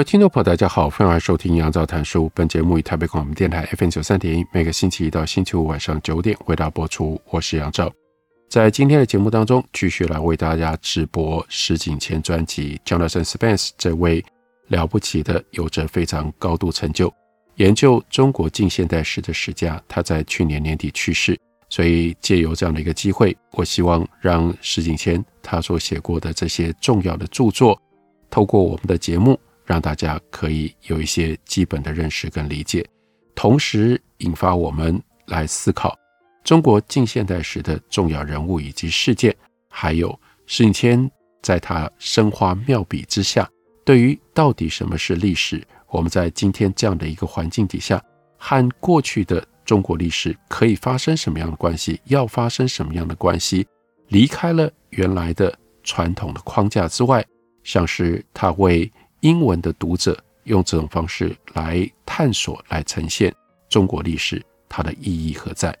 位听众朋友，大家好，欢迎收听杨照谈书。本节目以台北广播电台 FM 九三点一，每个星期一到星期五晚上九点为大家播出。我是杨照，在今天的节目当中，继续来为大家直播石景谦专辑 Jonathan Spence 这位了不起的、有着非常高度成就、研究中国近现代史的史家。他在去年年底去世，所以借由这样的一个机会，我希望让石景谦他所写过的这些重要的著作，透过我们的节目。让大家可以有一些基本的认识跟理解，同时引发我们来思考中国近现代史的重要人物以及事件，还有史景谦在他生花妙笔之下，对于到底什么是历史，我们在今天这样的一个环境底下，和过去的中国历史可以发生什么样的关系，要发生什么样的关系，离开了原来的传统的框架之外，像是他为英文的读者用这种方式来探索、来呈现中国历史，它的意义何在？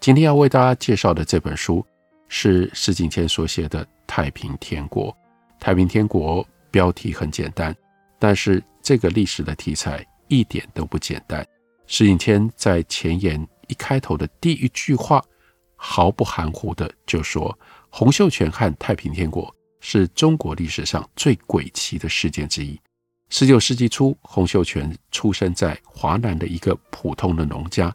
今天要为大家介绍的这本书是石景谦所写的《太平天国》。《太平天国》标题很简单，但是这个历史的题材一点都不简单。石景谦在前言一开头的第一句话，毫不含糊的就说：“洪秀全和太平天国。”是中国历史上最诡奇的事件之一。十九世纪初，洪秀全出生在华南的一个普通的农家，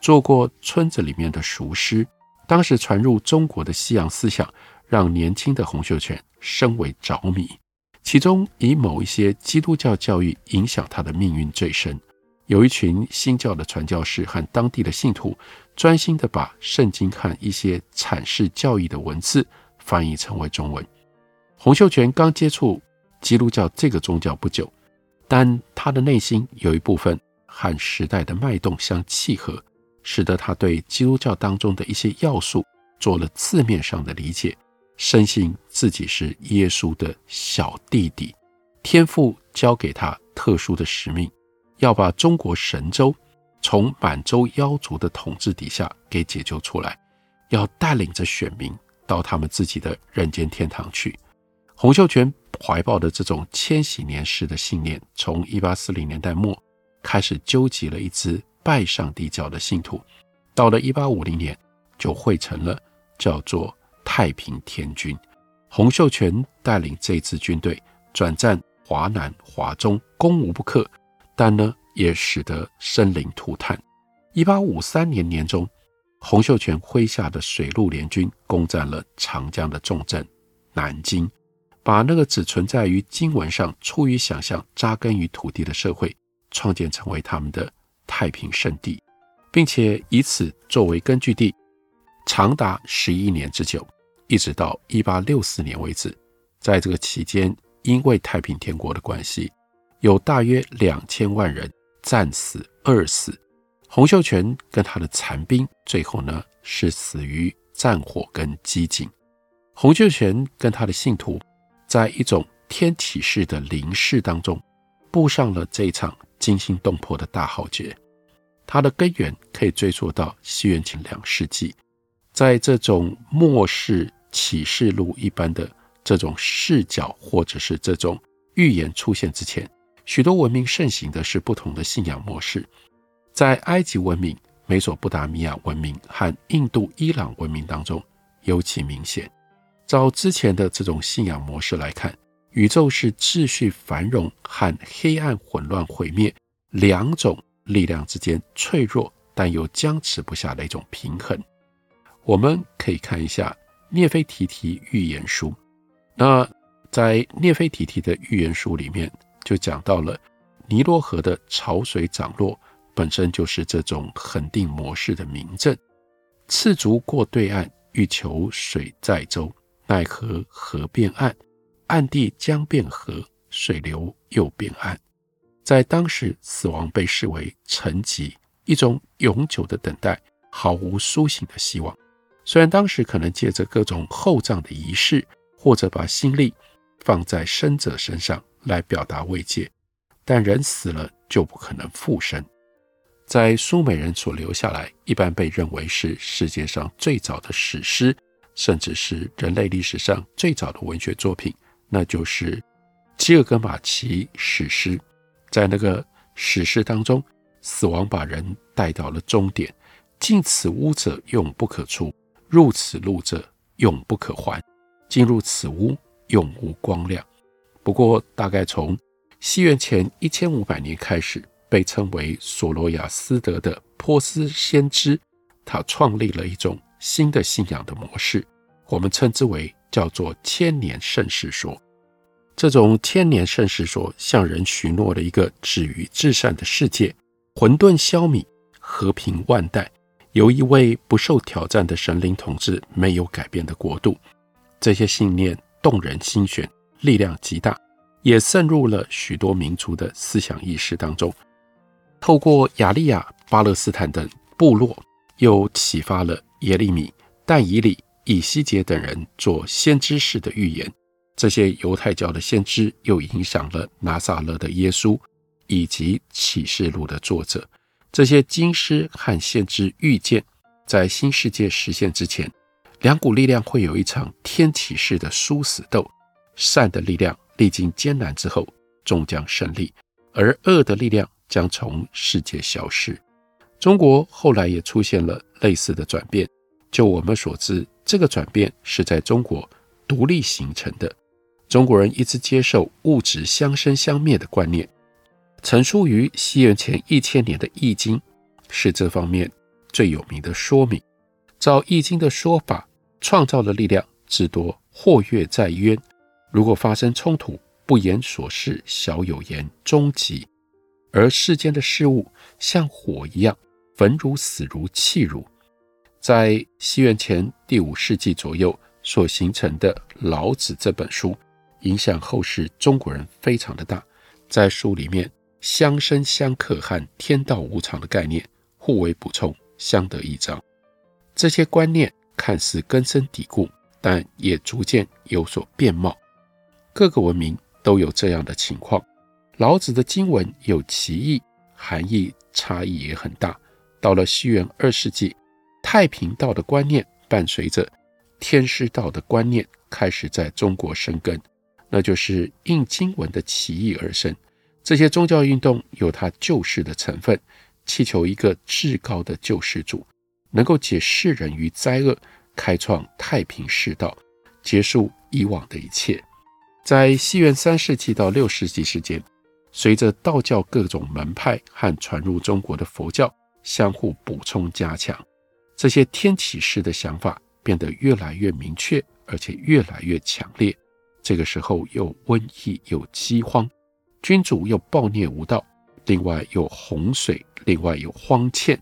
做过村子里面的塾师。当时传入中国的西洋思想，让年轻的洪秀全深为着迷。其中，以某一些基督教教育影响他的命运最深。有一群新教的传教士和当地的信徒，专心地把圣经和一些阐释教义的文字翻译成为中文。洪秀全刚接触基督教这个宗教不久，但他的内心有一部分和时代的脉动相契合，使得他对基督教当中的一些要素做了字面上的理解，深信自己是耶稣的小弟弟，天父交给他特殊的使命，要把中国神州从满洲妖族的统治底下给解救出来，要带领着选民到他们自己的人间天堂去。洪秀全怀抱的这种千禧年式的信念，从一八四零年代末开始纠集了一支拜上帝教的信徒，到了一八五零年就汇成了叫做太平天军。洪秀全带领这支军队转战华南、华中，攻无不克，但呢也使得生灵涂炭。一八五三年年中，洪秀全麾下的水陆联军攻占了长江的重镇南京。把那个只存在于经文上、出于想象、扎根于土地的社会，创建成为他们的太平圣地，并且以此作为根据地，长达十一年之久，一直到一八六四年为止。在这个期间，因为太平天国的关系，有大约两千万人战死、饿死。洪秀全跟他的残兵，最后呢是死于战火跟饥馑。洪秀全跟他的信徒。在一种天启式的临事当中，布上了这一场惊心动魄的大浩劫。它的根源可以追溯到西元前两世纪，在这种末世启示录一般的这种视角或者是这种预言出现之前，许多文明盛行的是不同的信仰模式。在埃及文明、美索不达米亚文明和印度、伊朗文明当中尤其明显。照之前的这种信仰模式来看，宇宙是秩序繁荣和黑暗混乱毁灭两种力量之间脆弱但又僵持不下的一种平衡。我们可以看一下聂菲提提预言书。那在聂菲提提的预言书里面，就讲到了尼罗河的潮水涨落本身就是这种恒定模式的明证，赤足过对岸，欲求水载舟。奈何河变暗，暗地将变河，水流又变暗。在当时，死亡被视为沉寂，一种永久的等待，毫无苏醒的希望。虽然当时可能借着各种厚葬的仪式，或者把心力放在生者身上来表达慰藉，但人死了就不可能复生。在苏美人所留下来，一般被认为是世界上最早的史诗，甚至是人类历史上最早的文学作品，那就是《吉尔格马奇史诗》。在那个史诗当中，死亡把人带到了终点，进此屋者永不可出，入此路者永不可还，进入此屋永无光亮。不过，大概从西元前一千五百年开始。被称为索罗亚斯德的波斯先知，他创立了一种新的信仰的模式，我们称之为叫做千年盛世说。这种千年盛世说向人许诺了一个止于至善的世界，混沌消弭，和平万代，由一位不受挑战的神灵统治没有改变的国度。这些信念动人心弦，力量极大，也渗入了许多民族的思想意识当中。透过亚利亚、巴勒斯坦等部落，又启发了耶利米、但以理、以西结等人做先知式的预言。这些犹太教的先知又影响了拿撒勒的耶稣以及启示录的作者。这些经师和先知预见，在新世界实现之前，两股力量会有一场天启式的殊死斗。善的力量历经艰难之后，终将胜利，而恶的力量。将从世界消失。中国后来也出现了类似的转变。就我们所知，这个转变是在中国独立形成的。中国人一直接受物质相生相灭的观念。成书于西元前一千年的《易经》是这方面最有名的说明。照《易经》的说法，创造的力量至多或跃在渊。如果发生冲突，不言所事，小有言终极。而世间的事物像火一样，焚如、死如、弃如。在西元前第五世纪左右所形成的《老子》这本书，影响后世中国人非常的大。在书里面，相生相克和天道无常的概念互为补充，相得益彰。这些观念看似根深蒂固，但也逐渐有所变貌。各个文明都有这样的情况。老子的经文有歧义，含义差异也很大。到了西元二世纪，太平道的观念伴随着天师道的观念开始在中国生根，那就是应经文的起义而生。这些宗教运动有它救世的成分，祈求一个至高的救世主能够解世人于灾厄，开创太平世道，结束以往的一切。在西元三世纪到六世纪之间。随着道教各种门派和传入中国的佛教相互补充加强，这些天启式的想法变得越来越明确，而且越来越强烈。这个时候又瘟疫，又饥荒，君主又暴虐无道，另外有洪水，另外有荒欠，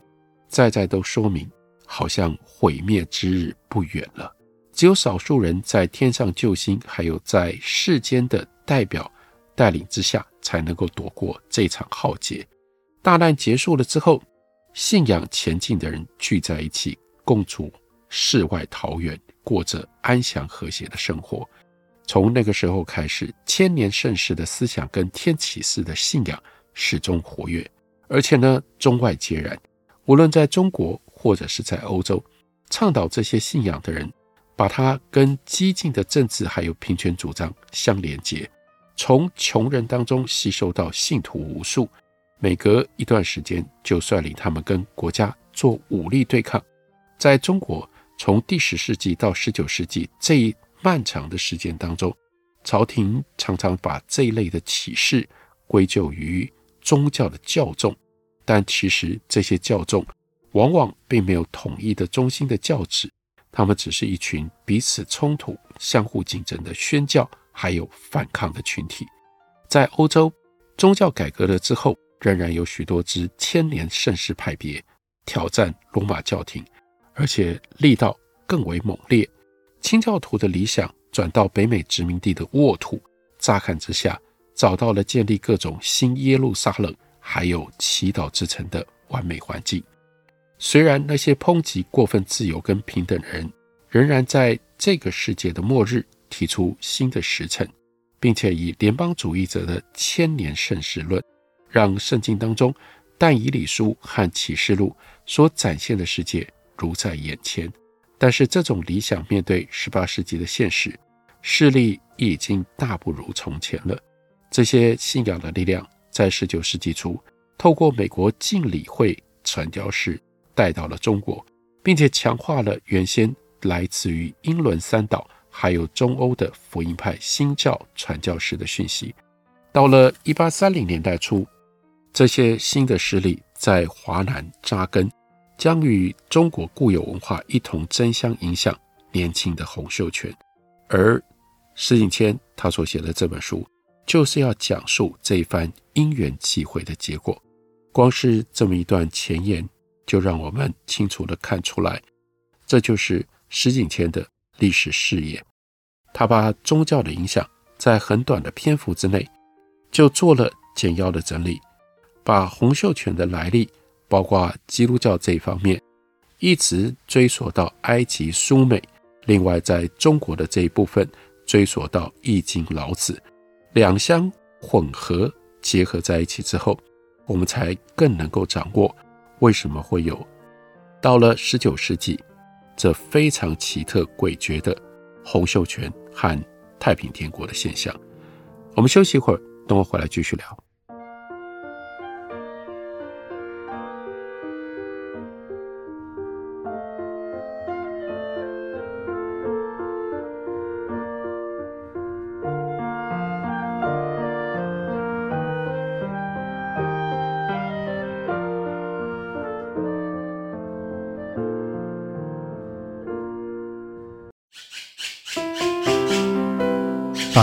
在在都说明，好像毁灭之日不远了。只有少数人在天上救星，还有在世间的代表带领之下，才能够躲过这场浩劫。大难结束了之后，信仰前进的人聚在一起，共处世外桃源，过着安详和谐的生活。从那个时候开始，千年盛世的思想跟天启式的信仰始终活跃，而且呢，中外皆然。无论在中国或者是在欧洲，倡导这些信仰的人，把它跟激进的政治还有平权主张相连接。从穷人当中吸收到信徒无数，每隔一段时间就率领他们跟国家做武力对抗。在中国，从第十世纪到十九世纪这一漫长的时间当中，朝廷常常把这一类的起事归咎于宗教的教众，但其实这些教众往往并没有统一的中心的教旨，他们只是一群彼此冲突、相互竞争的宣教。还有反抗的群体，在欧洲宗教改革了之后，仍然有许多支千年盛世派别挑战罗马教廷，而且力道更为猛烈。清教徒的理想转到北美殖民地的沃土，乍看之下找到了建立各种新耶路撒冷还有祈祷之城的完美环境。虽然那些抨击过分自由跟平等人，仍然在这个世界的末日提出新的时辰，并且以联邦主义者的千年盛世论，让圣经当中但以理书和启示录所展现的世界如在眼前。但是这种理想面对十八世纪的现实，势力已经大不如从前了。这些信仰的力量在十九世纪初，透过美国浸礼会传教士。带到了中国，并且强化了原先来自于英伦三岛还有中欧的福音派新教传教士的讯息。到了一八三零年代初，这些新的势力在华南扎根，将与中国固有文化一同争相影响年轻的洪秀全。而石景谦他所写的这本书，就是要讲述这一番因缘际会的结果。光是这么一段前言。就让我们清楚地看出来，这就是石景谦的历史视野。他把宗教的影响在很短的篇幅之内就做了简要的整理，把洪秀全的来历，包括基督教这一方面，一直追溯到埃及苏美，另外在中国的这一部分追溯到易经老子，两相混合结合在一起之后，我们才更能够掌握。为什么会有到了十九世纪这非常奇特诡谲的洪秀全和太平天国的现象？我们休息一会儿，等我回来继续聊。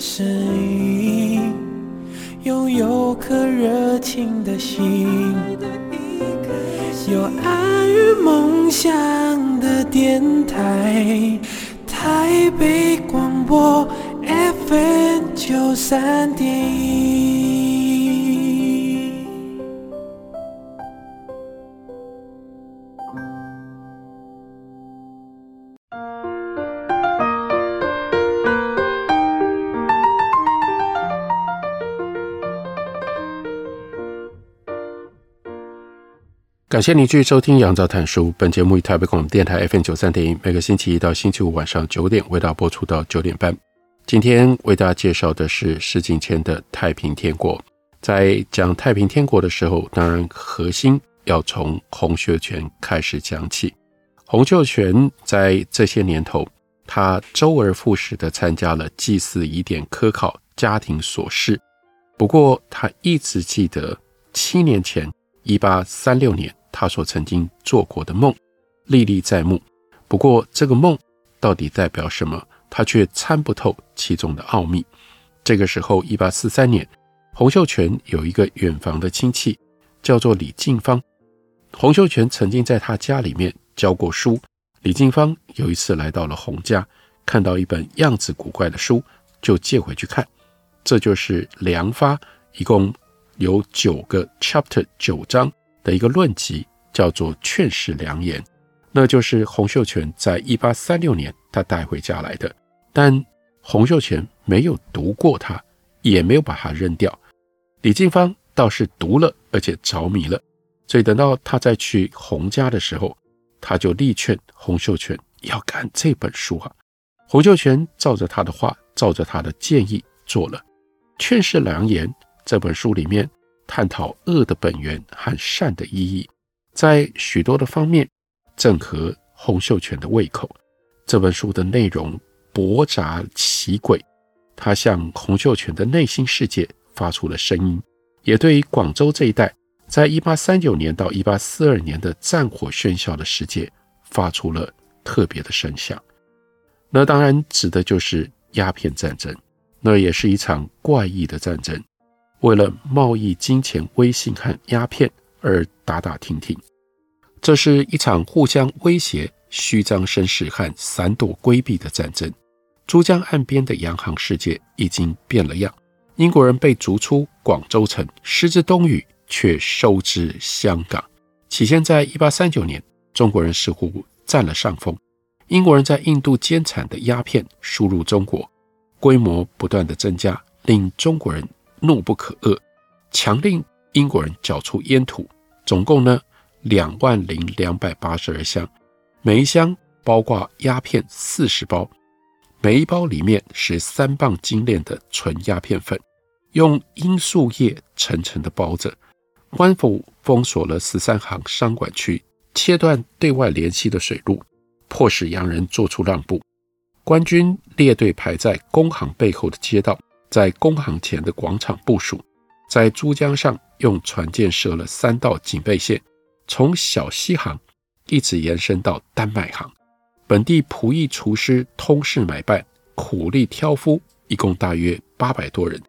声音，拥有颗热情的心，有爱与梦想的电台，台北广播 FM 九三点一。感谢您继续收听《杨照谈书》。本节目以台北广播电台 FM 九三点一，每个星期一到星期五晚上九点为大家播出到九点半。今天为大家介绍的是石景谦的《太平天国》。在讲《太平天国》的时候，当然核心要从洪秀全开始讲起。洪秀全在这些年头，他周而复始地参加了祭祀、仪典、科考、家庭琐事。不过，他一直记得七年前，一八三六年。他所曾经做过的梦，历历在目。不过，这个梦到底代表什么，他却参不透其中的奥秘。这个时候，一八四三年，洪秀全有一个远房的亲戚，叫做李进芳。洪秀全曾经在他家里面教过书。李进芳有一次来到了洪家，看到一本样子古怪的书，就借回去看。这就是《良发》，一共有九个 chapter，九章。的一个论集叫做《劝世良言》，那就是洪秀全在一八三六年他带回家来的，但洪秀全没有读过它，也没有把它扔掉。李静芳倒是读了，而且着迷了，所以等到他再去洪家的时候，他就力劝洪秀全要看这本书啊。洪秀全照着他的话，照着他的建议做了。《劝世良言》这本书里面探讨恶的本源和善的意义，在许多的方面正合洪秀全的胃口。这本书的内容博杂奇诡，他向洪秀全的内心世界发出了声音，也对于广州这一带在一八三九年到一八四二年的战火喧嚣的世界发出了特别的声响。那当然指的就是鸦片战争。那也是一场怪异的战争，为了贸易、金钱、威信和鸦片而打打停停。这是一场互相威胁、虚张声势和闪躲规避的战争。珠江岸边的洋行世界已经变了样，英国人被逐出广州城，失之东隅，却收之香港。起先在一八三九年，中国人似乎占了上风，英国人在印度监产的鸦片输入中国。规模不断的增加，令中国人怒不可遏，强令英国人缴出烟土。总共呢，两万零两百八十二箱，每一箱包括鸦片四十包，每一包里面是三磅精炼的纯鸦片粉，用罂粟叶层层的包着。官府封锁了十三行商管区，切断对外联系的水路，迫使洋人做出让步。官军列队排在工行背后的街道，在工行前的广场部署，在珠江上用船舰设了三道警备线，从小西行一直延伸到丹麦行。本地仆役厨师通事买办、苦力挑夫，一共大约八百多人，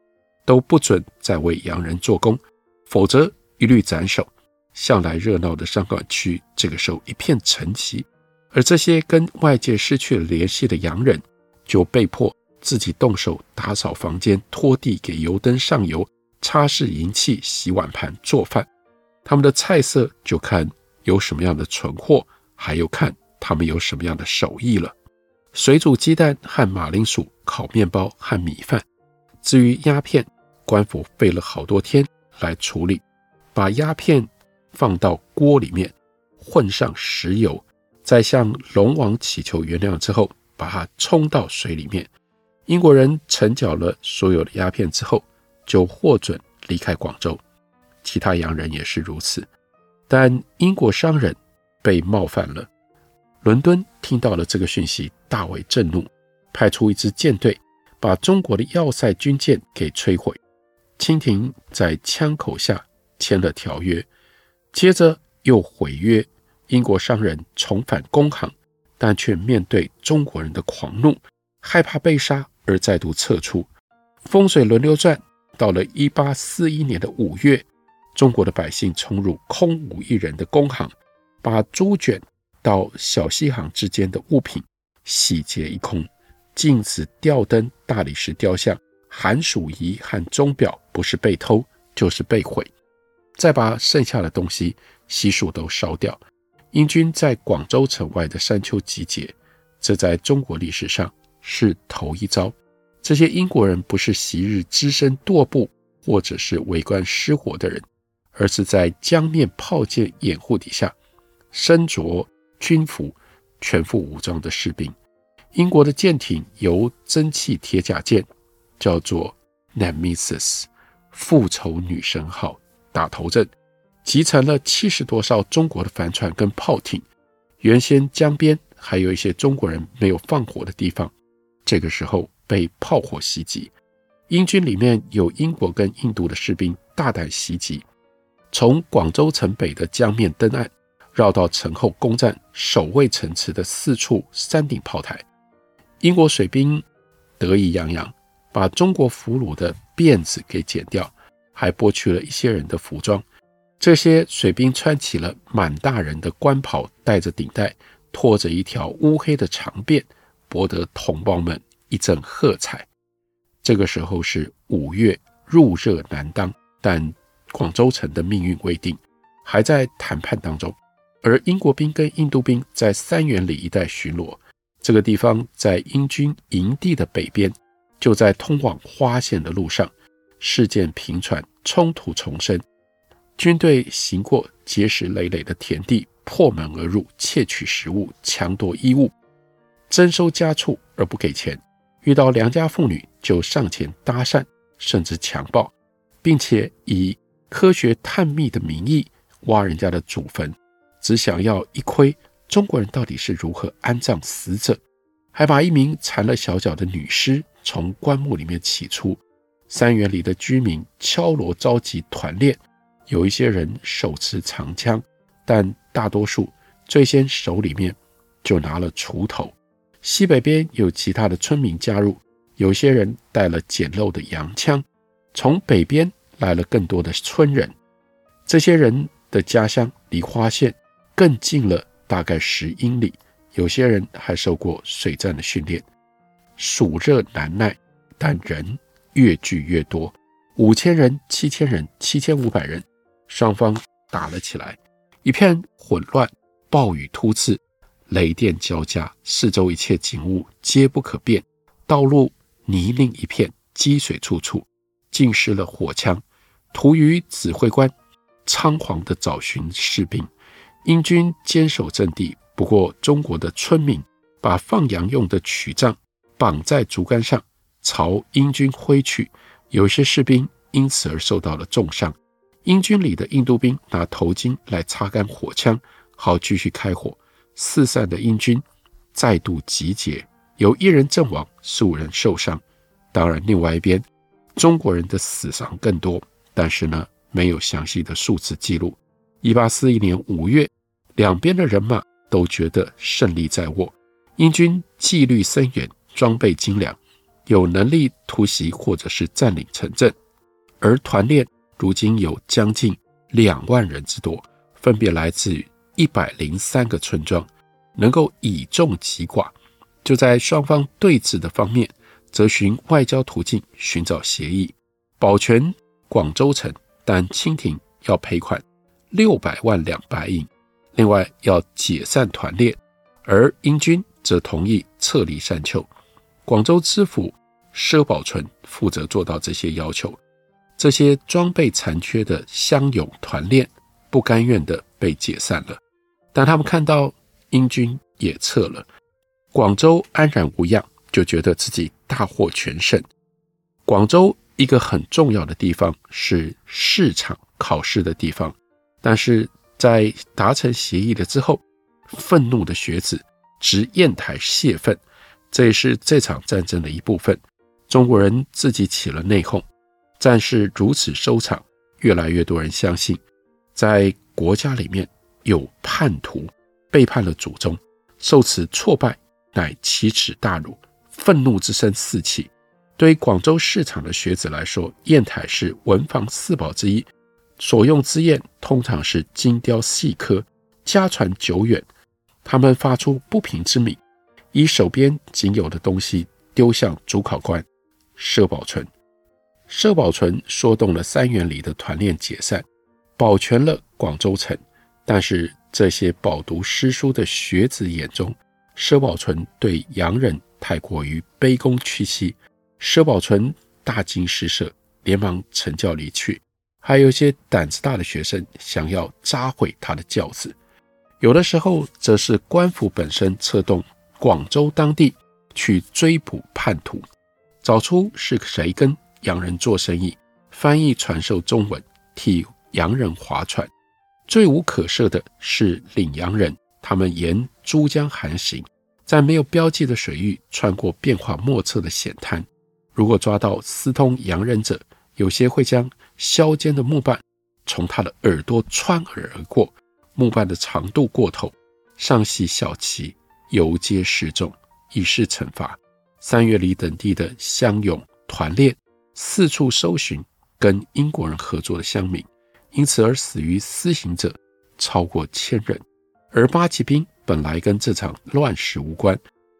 都不准再为洋人做工，否则一律斩首。向来热闹的商管区，这个时候一片沉寂。而这些跟外界失去了联系的洋人，就被迫自己动手打扫房间、拖地、给油灯上油、擦拭银器、洗碗盘、做饭。他们的菜色就看有什么样的存货，还有看他们有什么样的手艺了。水煮鸡蛋和马铃薯，烤面包和米饭。至于鸦片，官府费了好多天来处理，把鸦片放到锅里面，混上石油。再向龙王祈求原谅之后，把它冲到水里面。英国人承缴了所有的鸦片之后，就获准离开广州。其他洋人也是如此。但英国商人被冒犯了。伦敦听到了这个讯息，大为震怒，派出一支舰队，把中国的要塞军舰给摧毁。清廷在枪口下签了条约，接着又毁约。英国商人重返工行，但却面对中国人的狂怒，害怕被杀而再度撤出。风水轮流转，到了一八四一年的五月，中国的百姓冲入空无一人的工行，把猪圈到小西行之间的物品洗劫一空，镜子、吊灯、大理石雕像、寒暑仪和钟表，不是被偷就是被毁，再把剩下的东西悉数都烧掉。英军在广州城外的山丘集结，这在中国历史上是头一遭。这些英国人不是昔日只身踱步或者是围观失火的人，而是在江面炮舰掩护底下，身着军服、全副武装的士兵。英国的舰艇由蒸汽铁甲舰，叫做 Nemesis 复仇女神号打头阵。集成了七十多艘中国的帆船跟炮艇，原先江边还有一些中国人没有放火的地方，这个时候被炮火袭击。英军里面有英国跟印度的士兵大胆袭击，从广州城北的江面登岸，绕到城后攻占守卫城池的四处山顶炮台。英国水兵得意洋洋，把中国俘虏的辫子给剪掉，还剥去了一些人的服装。这些水兵穿起了满大人的官袍，戴着顶戴，拖着一条乌黑的长辫，博得同胞们一阵喝彩。这个时候是五月，入热难当，但广州城的命运未定，还在谈判当中。而英国兵跟印度兵在三元里一带巡逻，这个地方在英军营地的北边，就在通往花县的路上。事件频传，冲突重生。军队行过结实累累的田地，破门而入，窃取食物，抢夺衣物，征收家畜而不给钱，遇到良家妇女就上前搭讪，甚至强暴，并且以科学探秘的名义挖人家的祖坟，只想要一窥中国人到底是如何安葬死者，还把一名缠了小脚的女尸从棺木里面起出。三元里的居民敲锣召集团练，有一些人手持长枪，但大多数最先手里面就拿了锄头。西北边有其他的村民加入，有些人带了简陋的洋枪。从北边来了更多的村人，这些人的家乡离花县更近了大概十英里，有些人还受过水战的训练。暑热难耐，但人。越聚越多，五千人、七千人、七千五百人，双方打了起来，一片混乱，暴雨突刺，雷电交加，四周一切景物皆不可辨，道路泥泞一片，积水处处，浸湿了火枪。突厥指挥官仓皇地找寻士兵，英军坚守阵地，不过中国的村民把放羊用的曲杖绑在竹竿上。朝英军挥去，有些士兵因此而受到了重伤。英军里的印度兵拿头巾来擦干火枪，好继续开火。四散的英军再度集结，有一人阵亡，十五人受伤。当然，另外一边中国人的死伤更多，但是呢，没有详细的数字记录。一八四一年五月，两边的人马都觉得胜利在握，英军纪律森严，装备精良。有能力突袭或者是占领城镇，而团练如今有将近两万人之多，分别来自于一百零三个村庄，能够以众击寡。就在双方对峙的方面，则寻外交途径寻找协议，保全广州城，但清廷要赔款六百万两白银，另外要解散团练，而英军则同意撤离山丘。广州知府佘宝纯负责做到这些要求，这些装备残缺的乡勇团练不甘愿地被解散了。但他们看到英军也撤了，广州安然无恙，就觉得自己大获全胜。广州一个很重要的地方是市场考试的地方，但是在达成协议了之后，愤怒的学子直砚台泄愤。这也是这场战争的一部分。中国人自己起了内讧，战事如此收场，越来越多人相信，在国家里面有叛徒背叛了祖宗，受此挫败乃奇耻大辱，愤怒之声四起。对于广州市场的学子来说，砚台是文房四宝之一，所用之砚通常是精雕细刻，家传久远。他们发出不平之鸣。以手边仅有的东西丢向主考官佘宝纯，佘宝纯说动了三元里的团练解散，保全了广州城。但是这些饱读诗书的学子眼中，佘宝纯对洋人太过于卑躬屈膝，佘宝纯大惊失色，连忙乘轿离去。还有一些胆子大的学生想要砸毁他的轿子，有的时候则是官府本身策动。广州当地去追捕叛徒，找出是谁跟洋人做生意，翻译传授中文，替洋人划船。罪无可赦的是领洋人，他们沿珠江航行，在没有标记的水域穿过变化莫测的险滩。如果抓到私通洋人者，有些会将削尖的木棒从他的耳朵穿耳而过，木棒的长度过头，上系小旗。游街示众，以示惩罚。三月里等地的乡勇团练，四处搜寻跟英国人合作的乡民，因此而死于私刑者超过千人。而八旗兵本来跟这场乱世无关，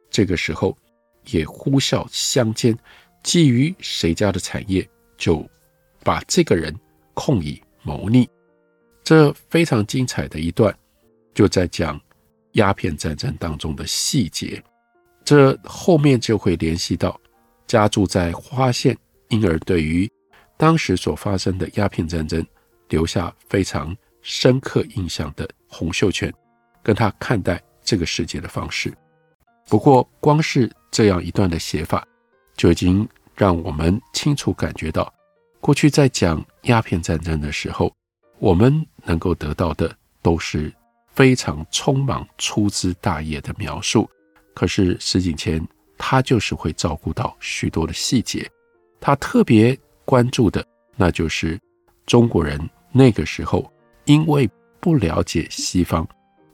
这个时候也呼啸乡间，觊觎谁家的产业，就把这个人控以谋逆。这非常精彩的一段，就在讲。鸦片战争当中的细节，这后面就会联系到家住在花县，因而对于当时所发生的鸦片战争留下非常深刻印象的洪秀全，跟他看待这个世界的方式。不过，光是这样一段的写法，就已经让我们清楚感觉到，过去在讲鸦片战争的时候，我们能够得到的都是非常匆忙、粗枝大叶的描述。可是石景谦他就是会照顾到许多的细节，他特别关注的，那就是中国人那个时候因为不了解西方，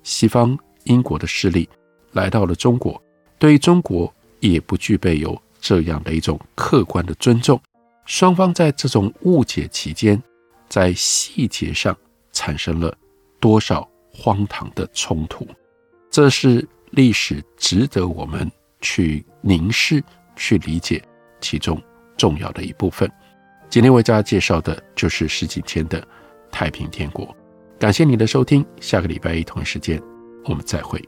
西方英国的势力来到了中国。对于中国也不具备有这样的一种客观的尊重，双方在这种误解期间，在细节上产生了多少荒唐的冲突，这是历史值得我们去凝视、去理解其中重要的一部分。今天为大家介绍的就是石景谦的《太平天国》，感谢你的收听，下个礼拜一同一时间我们再会。